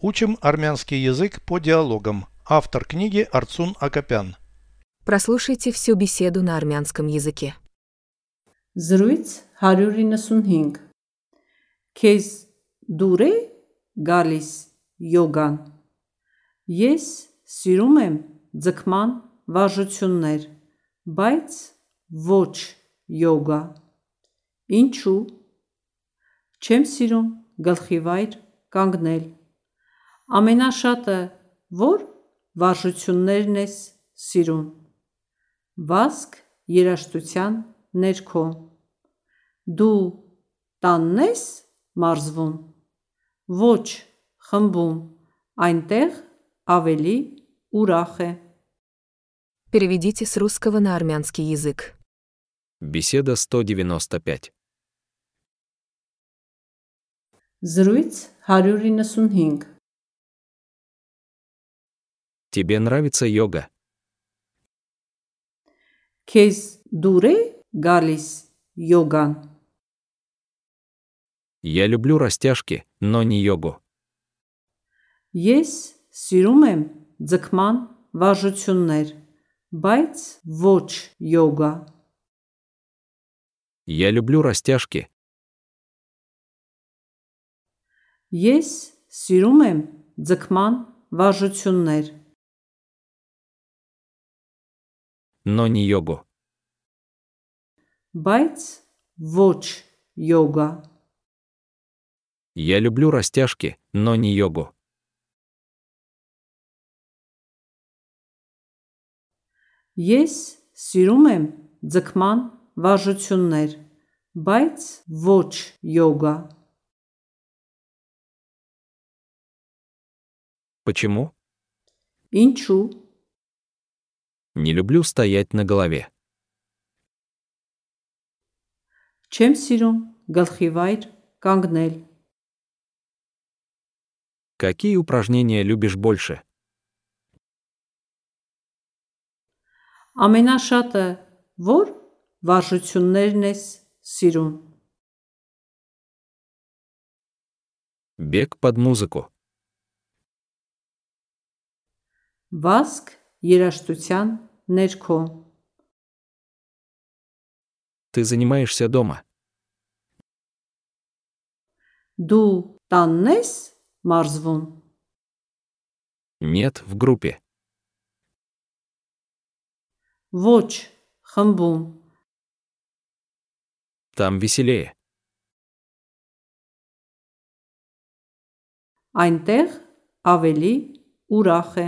Учим армянский язык по диалогам. Автор книги Арцун Акопян. Прослушайте всю беседу на армянском языке. Զրույց 195 Քեզ դուր է գալիս յոգան Ես սիրում եմ ձգման վարժություններ, բայց ոչ յոգա Ինչու Չեմ սիրում գլխի վայր կանգնել Ամենաշատը որ վարժություններն ես սիրում Վազք երաժշտության ներքո Դու տանն ես մարզվում Ոչ խմբում Այնտեղ ավելի ուրախ է Переведите с русского на армянский язык. Беседа 195. Զրույց 195 Тебе нравится йога? Քեզ դուր է գալիս յոգան Я люблю растяжки, но не йогу. Ես սիրում եմ ձգման վարժություններ, բայց ոչ յոգա Я люблю растяжки, Ես սիրում եմ ձգման վարժություններ, но не йогу. բայց ոչ յոգա Я люблю растяжки, но не йогу. Ես սիրում եմ ձգման վարժություններ, բայց ոչ յոգա Почему? Ինչու Не люблю стоять на голове. Չեմ սիրում գլխի վայր կանգնել Какие упражнения любишь больше? Ամենաշատը որ վարժություններն ես սիրում Бег под музыку. Վազք երաշտության ներքո Ты занимаешься дома. Դու տանն ես մարզվում Нет, в группе. Ոչ խմբում Там веселее. Այնտեղ ավելի ուրախ է